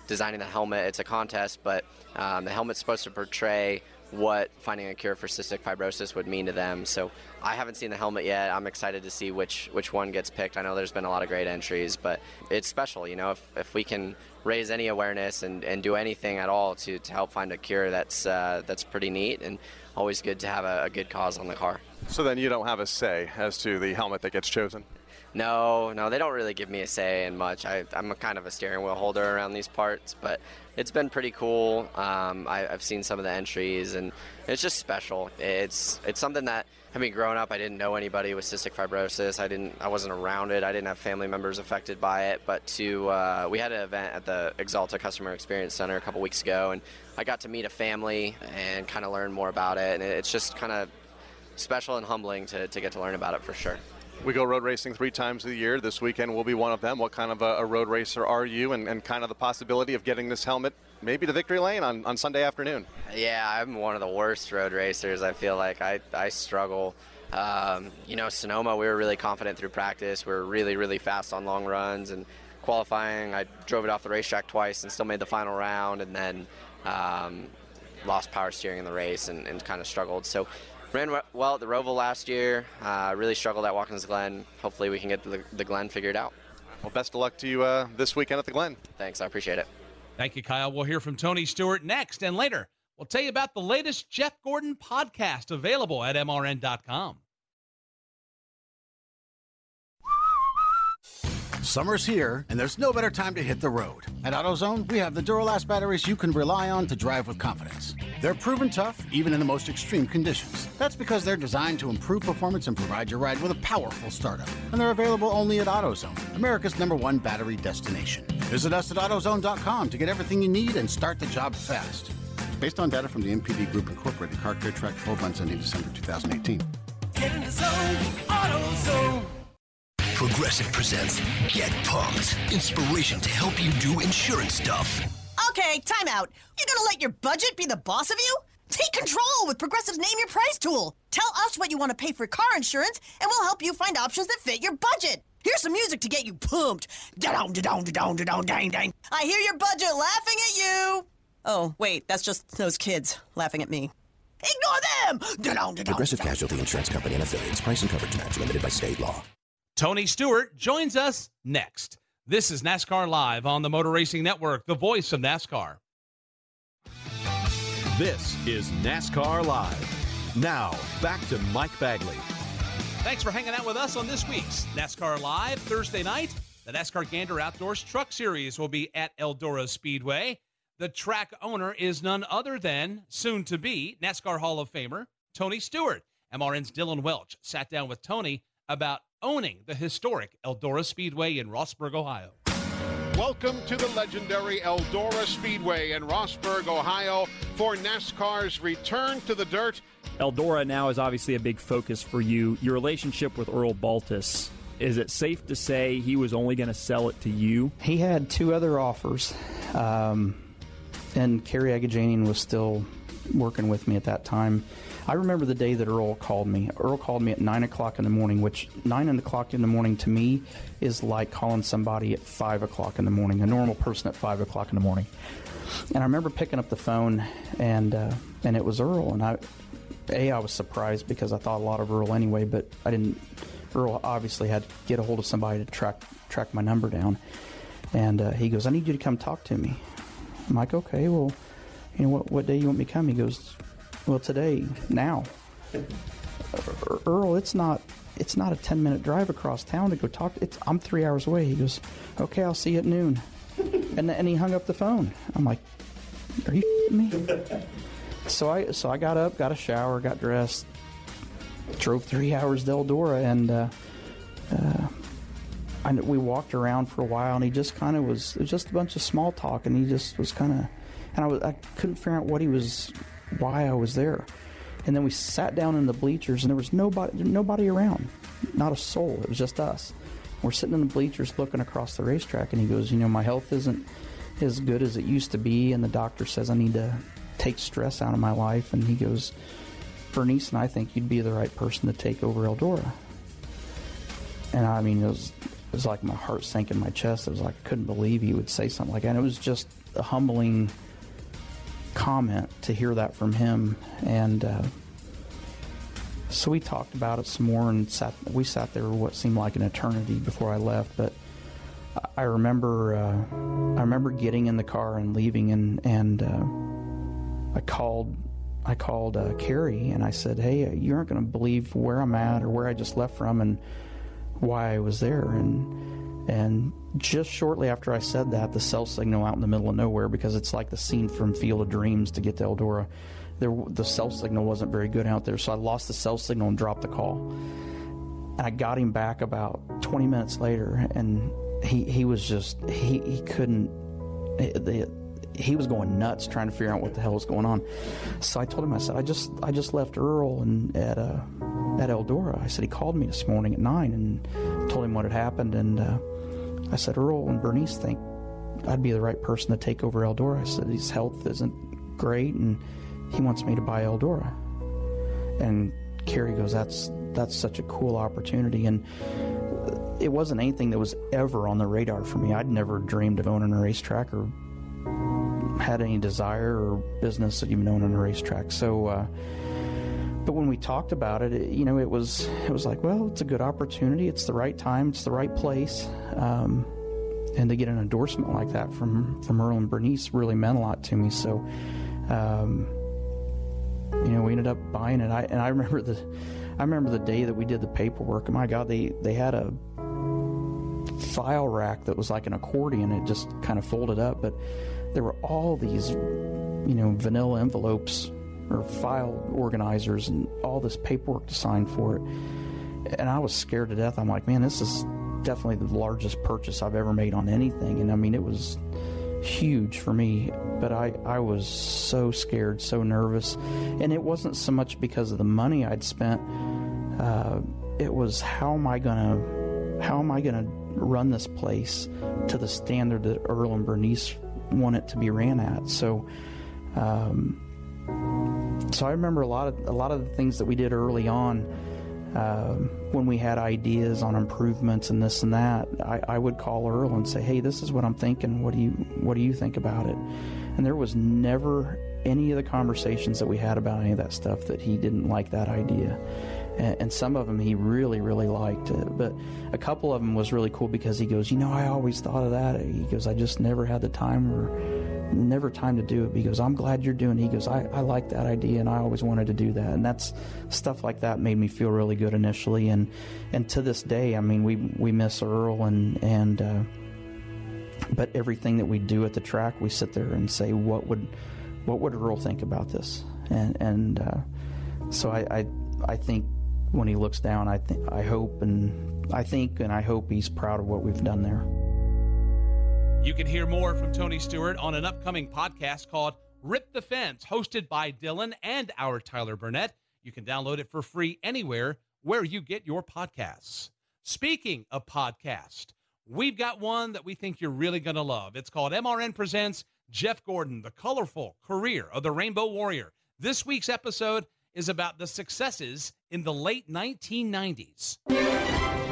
designing the helmet. It's a contest but um, the helmet's supposed to portray what finding a cure for cystic fibrosis would mean to them so I haven't seen the helmet yet I'm excited to see which which one gets picked I know there's been a lot of great entries but it's special you know if, if we can raise any awareness and, and do anything at all to, to help find a cure that's uh, that's pretty neat and always good to have a, a, good cause on the car. So then you don't have a say as to the helmet that gets chosen? No, no, they don't really give me a say in much. I, am kind of a steering wheel holder around these parts, but it's been pretty cool. Um, I, have seen some of the entries, and it's just special. It's it's something that I mean, growing up, I didn't know anybody with cystic fibrosis. I didn't, I wasn't around it. I didn't have family members affected by it. But to, uh, we had an event at the Axalta Customer Experience Center a couple weeks ago, and I got to meet a family and kind of learn more about it. And it's just kind of special and humbling to, to get to learn about it for sure. We go road racing three times a year. This weekend will be one of them. What kind of a, a road racer are you, and, and kind of the possibility of getting this helmet maybe to victory lane on, on Sunday afternoon? Yeah, I'm one of the worst road racers. I feel like I, I struggle um, you know, Sonoma, we were really confident through practice. We were really, really fast on long runs and qualifying. I drove it off the racetrack twice and still made the final round, and then um, lost power steering in the race and, and kind of struggled. So ran well at the Roval last year. Uh, really struggled at Watkins Glen. Hopefully, we can get the, the Glen figured out. Well, best of luck to you uh, this weekend at the Glen. Thanks, I appreciate it. Thank you, Kyle. We'll hear from Tony Stewart next and later. We'll tell you about the latest Jeff Gordon podcast available at MRN.com. Summer's here, and there's no better time to hit the road. At AutoZone, we have the Duralast batteries you can rely on to drive with confidence. They're proven tough, even in the most extreme conditions. That's because they're designed to improve performance and provide your ride with a powerful startup. And they're available only at AutoZone, America's number one battery destination. Visit us at AutoZone.com to get everything you need and start the job fast. Based on data from the NPD Group Incorporated, Car Care Track 12 months ending December 2018. Get in the zone, AutoZone. Progressive presents Get Pumped. Inspiration to help you do insurance stuff. Okay, time out. You're gonna let your budget be the boss of you? Take control with Progressive's Name Your Price tool. Tell us what you want to pay for car insurance, and we'll help you find options that fit your budget. Here's some music to get you pumped. Da-dong, da-dong, da-dong, da-dong, dang, dang. I hear your budget laughing at you. Oh, wait, that's just those kids laughing at me. Ignore them! Da-dong, da-dong, Progressive. Casualty Insurance Company and affiliates. Price and coverage match limited by state law. Tony Stewart joins us next. This is NASCAR Live on the Motor Racing Network, the voice of NASCAR. This is NASCAR Live. Now, back to Mike Bagley. Thanks for hanging out with us on this week's NASCAR Live Thursday night. The NASCAR Gander Outdoors Truck Series will be at Eldora Speedway. The track owner is none other than soon to be NASCAR Hall of Famer Tony Stewart. MRN's Dillon Welch sat down with Tony about owning the historic Eldora Speedway in Rossburg, Ohio. Welcome to the legendary Eldora Speedway in Rossburg, Ohio, for NASCAR's return to the dirt. Eldora now is obviously a big focus for you. Your relationship with Earl Baltes Is it safe to say he was only going to sell it to you? He had two other offers, um, and Cary Agajanian was still working with me at that time. I remember the day that Earl called me. Earl called me at 9 o'clock in the morning, which 9 o'clock in the morning to me is like calling somebody at 5 o'clock in the morning, a normal person at 5 o'clock in the morning. And I remember picking up the phone, and uh, and it was Earl. And I, a, I was surprised because I thought a lot of Earl anyway, but I didn't. Earl obviously had to get a hold of somebody to track track my number down. And uh, he goes, "I need you to come talk to me." I'm like, "Okay, well, you know what? What day you want me to come?" He goes, "Well, today, now." Earl, it's not it's not a 10 minute drive across town to go talk. It's, I'm three hours away. He goes, okay, I'll see you at noon. [LAUGHS] and, and he hung up the phone. I'm like, are you kidding me? [LAUGHS] so I so I got up, got a shower, got dressed, drove three hours to Eldora, and uh, uh, I, we walked around for a while. And he just kind of was, was just a bunch of small talk, and he just was kind of, and I was I couldn't figure out what he was, why I was there. And then we sat down in the bleachers, and there was nobody nobody around, not a soul. It was just us. We're sitting in the bleachers looking across the racetrack, and he goes, You know, my health isn't as good as it used to be, and the doctor says I need to take stress out of my life. And he goes, Bernice and I think you'd be the right person to take over Eldora. And I mean, it was, it was like my heart sank in my chest. It was like I couldn't believe he would say something like that. And it was just a humbling comment to hear that from him. And, uh, so we talked about it some more and sat. We sat there what seemed like an eternity before I left. But I remember, uh, I remember getting in the car and leaving, and and uh, I called, I called uh, Cary and I said, "Hey, you aren't going to believe where I'm at or where I just left from and why I was there." And and just shortly after I said that, the cell signal out in the middle of nowhere because it's like the scene from Field of Dreams to get to Eldora there, the cell signal wasn't very good out there, so I lost the cell signal and dropped the call. And I got him back about 20 minutes later, and he, he was just, he, he couldn't, the, he was going nuts trying to figure out what the hell was going on. So I told him, I said, I just, I just left Earl and at, uh, at Eldora. I said, he called me this morning at nine and told him what had happened. And, uh, I said, Earl and Bernice think I'd be the right person to take over Eldora. I said, his health isn't great and he wants me to buy Eldora. And Cary goes, that's that's such a cool opportunity. And it wasn't anything that was ever on the radar for me. I'd never dreamed of owning a racetrack or had any desire or business of even owning a racetrack. So, uh, but when we talked about it, it, you know, it was it was like, well, it's a good opportunity. It's the right time. It's the right place. Um, and to get an endorsement like that from from Earl and Bernice really meant a lot to me. So. Um, you know, we ended up buying it. I and I remember the, I remember the day that we did the paperwork. My God, they they had a file rack that was like an accordion. It just kind of folded up, but there were all these, you know, vanilla envelopes or file organizers and all this paperwork to sign for it. And I was scared to death. I'm like, man, this is definitely the largest purchase I've ever made on anything. And I mean, it was huge for me, but I, I was so scared, so nervous. And it wasn't so much because of the money I'd spent. Uh, it was how am I gonna how am I gonna run this place to the standard that Earl and Bernice want it to be ran at. So um, so I remember a lot of a lot of the things that we did early on um, when we had ideas on improvements and this and that, I, I, would call Earl and say, "Hey, this is what I'm thinking. What do you What do you think about it?" And there was never any of the conversations that we had about any of that stuff that he didn't like that idea. And, and some of them he really, really liked. It. But a couple of them was really cool because he goes, "You know, I always thought of that." He goes, "I just never had the time or." Never time to do it because I'm glad you're doing it. He goes, I, I like that idea and I always wanted to do that. And that's stuff like that made me feel really good initially. And, and to this day, I mean, we, we miss Earl and, and, uh, but everything that we do at the track, we sit there and say, what would, what would Earl think about this? And, and, uh, so I, I, I think when he looks down, I think, I hope and I think and I hope he's proud of what we've done there. You can hear more from Tony Stewart on an upcoming podcast called Rip the Fence, hosted by Dillon and our Tyler Burnett. You can download it for free anywhere where you get your podcasts. Speaking of podcast, we've got one that we think you're really going to love. It's called MRN Presents Jeff Gordon, the colorful career of the Rainbow Warrior. This week's episode is about the successes in the late 1990s.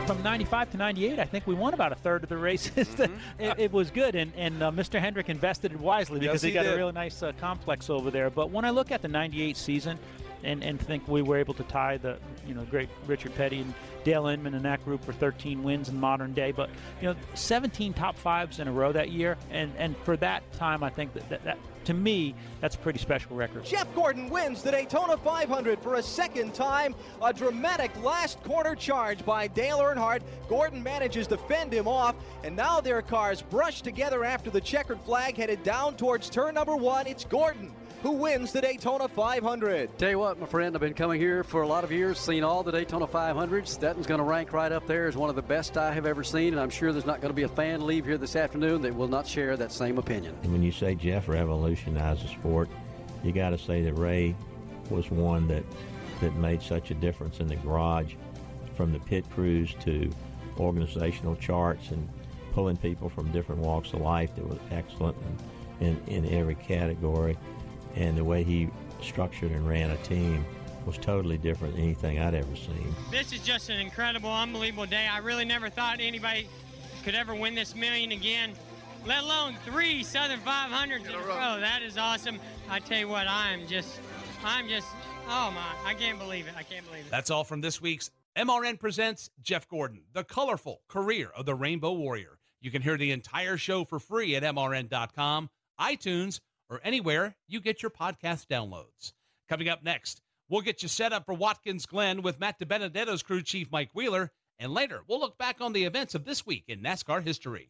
From 95 to 98, I think we won about a third of the races. [LAUGHS] Mm-hmm. it, it, was good, and, and uh, Mr. Hendrick invested it wisely because Yes, he, he got did. a really nice uh, complex over there. But when I look at the 98 season and, and think we were able to tie the you know great Richard Petty and Dale Inman and that group for 13 wins in modern day, but you know 17 top fives in a row that year, and, and for that time, I think that, that, that to me that's a pretty special record. Jeff Gordon wins the Daytona 500 for a second time. A dramatic last corner charge by Dale Earnhardt. Gordon manages to fend him off, and now their cars brush together after the checkered flag headed down towards turn number one. It's Gordon who wins the Daytona 500. Tell you what, my friend, I've been coming here for a lot of years, seen all the Daytona 500s. That one's going to rank right up there as one of the best I have ever seen, and I'm sure there's not going to be a fan leave here this afternoon that will not share that same opinion. And when you say Jeff revolutionized the sport, you got to say that Ray was one that that made such a difference in the garage, from the pit crews to organizational charts and pulling people from different walks of life. That was excellent in, in, in every category, and the way he structured and ran a team was totally different than anything I'd ever seen. This is just an incredible, unbelievable day. I really never thought anybody could ever win this million again, let alone three Southern 500s in a row. That is awesome. I tell you what, I'm just, I'm just, oh my, I can't believe it. I can't believe it. That's all from this week's MRN Presents Jeff Gordon, the colorful career of the Rainbow Warrior. You can hear the entire show for free at MRN.com, iTunes, or anywhere you get your podcast downloads. Coming up next, we'll get you set up for Watkins Glen with Matt DiBenedetto's crew chief Mike Wheeler. And later, we'll look back on the events of this week in NASCAR history.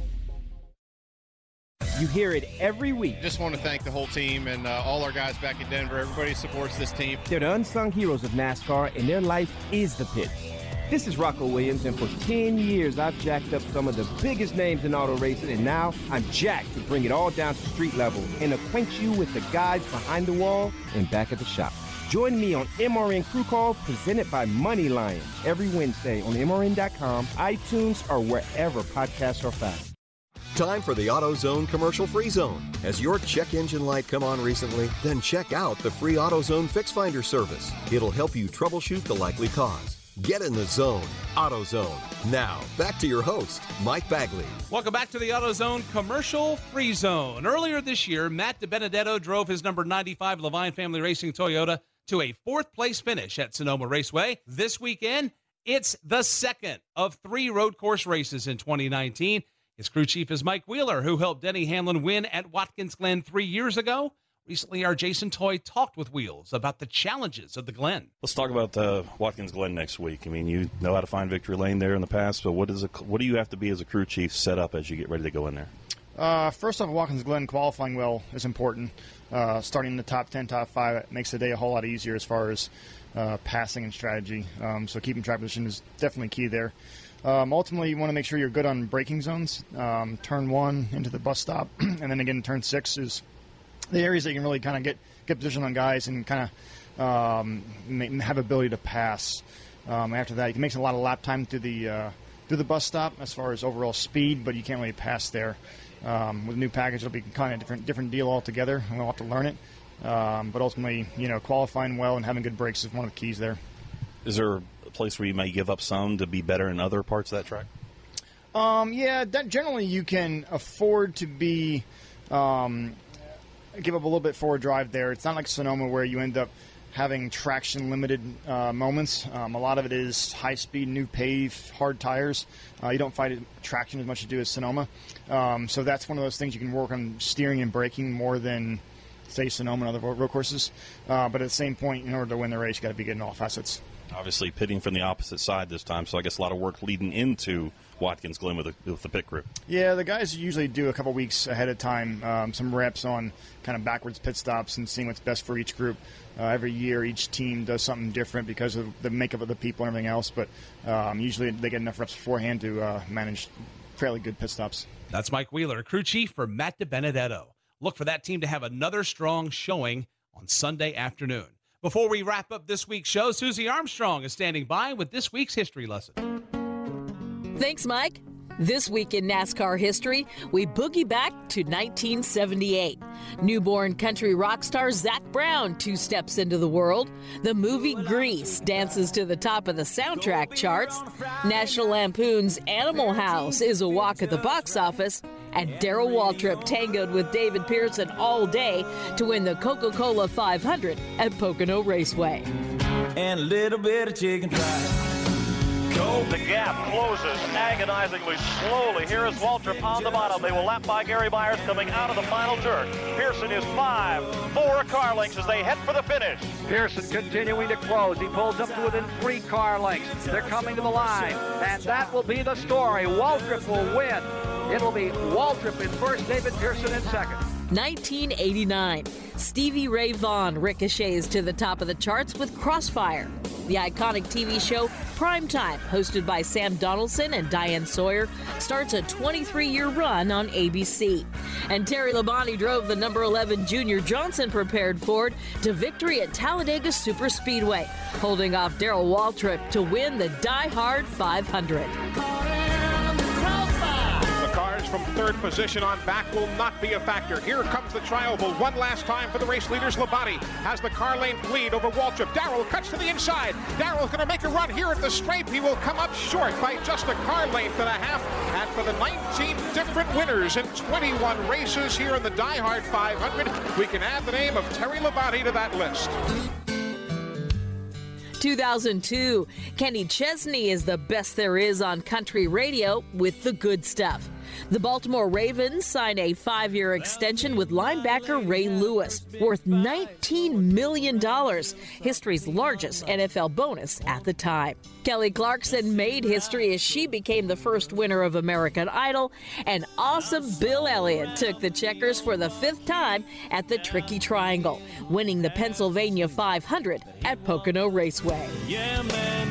You hear it every week. Just want to thank the whole team and uh, all our guys back in Denver. Everybody supports this team. They're the unsung heroes of NASCAR, and their life is the pits. This is Rocco Williams, and for 10 years, I've jacked up some of the biggest names in auto racing, and now I'm jacked to bring it all down to street level and acquaint you with the guys behind the wall and back at the shop. Join me on MRN Crew Call, presented by Money Lion, every Wednesday on MRN.com, iTunes, or wherever podcasts are found. Time for the AutoZone commercial free zone. Has your check engine light come on recently? Then check out the free AutoZone Fix Finder service. It'll help you troubleshoot the likely cause. Get in the zone. AutoZone. Now, back to your host, Mike Bagley. Welcome back to the AutoZone Commercial Free Zone. Earlier this year, Matt DiBenedetto drove his number 95 Leavine Family Racing Toyota to a fourth place finish at Sonoma Raceway. This weekend, it's the second of three road course races in 2019. His crew chief is Mike Wheeler, who helped Denny Hamlin win at Watkins Glen three years ago. Recently, our Jason Toy talked with Wheels about the challenges of the Glen. Let's talk about uh, Watkins Glen next week. I mean, you know how to find victory lane there in the past, but what is a, what do you have to be as a crew chief set up as you get ready to go in there? Uh, first off, Watkins Glen qualifying well is important. Uh, starting in the top 10, top 5 it makes the day a whole lot easier as far as uh, passing and strategy. Um, so keeping track position is definitely key there. Um, ultimately, you want to make sure you're good on braking zones. Um, turn one into the bus stop, [CLEARS THROAT] and then again, turn six is the areas that you can really kind of get get position on guys and kind of um, have ability to pass. Um, after that, you can make a lot of lap time through the uh, through the bus stop as far as overall speed, but you can't really pass there. Um, with a new package, it'll be kind of different different deal altogether, and we'll have to learn it. Um, but ultimately, you know, qualifying well and having good brakes is one of the keys there. Is there place where you may give up some to be better in other parts of that track? Um, yeah, that generally you can afford to be um, give up a little bit forward drive there. It's not like Sonoma where you end up having traction limited uh, moments. Um, a lot of it is high speed, new pave, hard tires. Uh, you don't find it traction as much as you do as Sonoma. Um, so that's one of those things you can work on steering and braking more than say Sonoma and other road courses. Uh, but at the same point, in order to win the race, you got to be getting in all facets. Obviously, pitting from the opposite side this time, so I guess a lot of work leading into Watkins Glen with the, with the pit crew. Yeah, the guys usually do a couple weeks ahead of time, um, some reps on kind of backwards pit stops and seeing what's best for each group. Uh, every year, each team does something different because of the makeup of the people and everything else. But um, usually, they get enough reps beforehand to uh, manage fairly good pit stops. That's Mike Wheeler, crew chief for Matt DiBenedetto. Look for that team to have another strong showing on Sunday afternoon. Before we wrap up this week's show, Susie Armstrong is standing by with this week's history lesson. Thanks, Mike. This week in NASCAR history, we boogie back to 1978. Newborn country rock star Zac Brown two steps into the world. The movie Grease dances to the top of the soundtrack charts. National Lampoon's Animal House is a walk at the box office. And Darrell Waltrip tangoed with David Pearson all day to win the Coca Cola 500 at Pocono Raceway. And a little bit of chicken fried. The gap closes agonizingly slowly. Here is Waltrip on the bottom. They will lap by Gary Myers coming out of the final turn. Pearson is five, four car lengths as they head for the finish. Pearson continuing to close. He pulls up to within three car lengths. They're coming to the line, and that will be the story. Waltrip will win. It'll be Waltrip in first, David Pearson in second. 1989. Stevie Ray Vaughan ricochets to the top of the charts with Crossfire. The iconic TV show Primetime, hosted by Sam Donaldson and Diane Sawyer, starts a 23 year run on ABC. And Terry Labonte drove the number 11 Junior Johnson prepared Ford to victory at Talladega Superspeedway, holding off Darrell Waltrip to win the Die Hard 500. From third position on back will not be a factor. Here comes the trioval one last time for the race leaders. Labonte has the car lane lead over Waltrip. Darrell cuts to the inside. Darrell's going to make a run here at the stripe. He will come up short by just a car length and a half. And for the 19 different winners in 21 races here in the Die Hard 500, we can add the name of Terry Labonte to that list. 2002, Kenny Chesney is the best there is on country radio with the good stuff. The Baltimore Ravens sign a five year extension with linebacker Ray Lewis, worth $19 million, history's largest NFL bonus at the time. Kelly Clarkson made history as she became the first winner of American Idol, and awesome Bill Elliott took the checkers for the fifth time at the Tricky Triangle, winning the Pennsylvania 500 at Pocono Raceway. Yeah, man,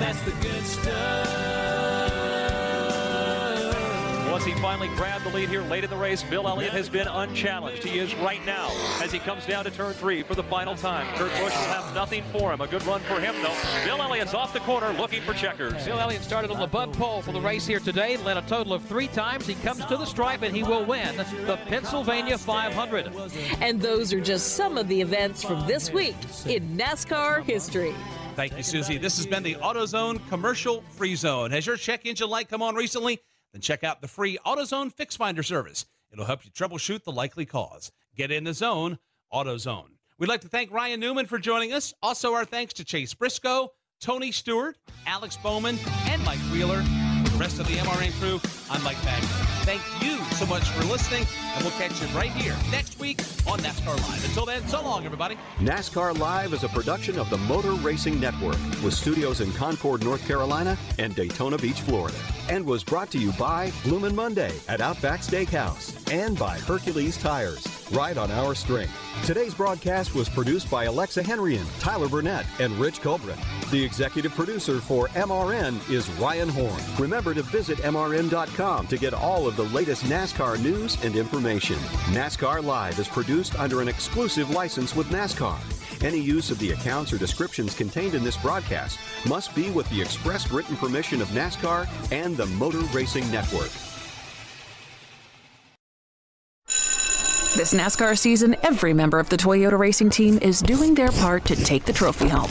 Once he finally grabbed the lead here late in the race, Bill Elliott has been unchallenged. He is right now as he comes down to turn three for the final time. Kurt Busch will have nothing for him. A good run for him, though. Bill Elliott's off the corner looking for checkers. Bill Elliott started on the bud pole for the race here today, led a total of three times. He comes to the stripe and he will win the Pennsylvania 500. And those are just some of the events from this week in NASCAR history. Thank you, Susie. This has been the AutoZone Commercial Free Zone. Has your check engine light come on recently? Then check out the free AutoZone Fix Finder service. It'll help you troubleshoot the likely cause. Get in the zone, AutoZone. We'd like to thank Ryan Newman for joining us. Also, our thanks to Chase Briscoe, Tony Stewart, Alex Bowman, and Mike Wheeler. Rest of the MRN crew, I'm Mike Bagley. Thank you so much for listening, and we'll catch you right here next week on NASCAR Live. Until then, so long, everybody. NASCAR Live is a production of the Motor Racing Network with studios in Concord, North Carolina and Daytona Beach, Florida. And was brought to you by Bloomin' Monday at Outback Steakhouse and by Hercules Tires. Right on our strength. Today's broadcast was produced by Alexa Henrian, Tyler Burnett, and Rich Colbrin. The executive producer for MRN is Ryan Horn. Remember to visit MRN.com to get all of the latest NASCAR news and information. NASCAR Live is produced under an exclusive license with NASCAR. Any use of the accounts or descriptions contained in this broadcast must be with the express written permission of NASCAR and the Motor Racing Network. This NASCAR season, every member of the Toyota racing team is doing their part to take the trophy home.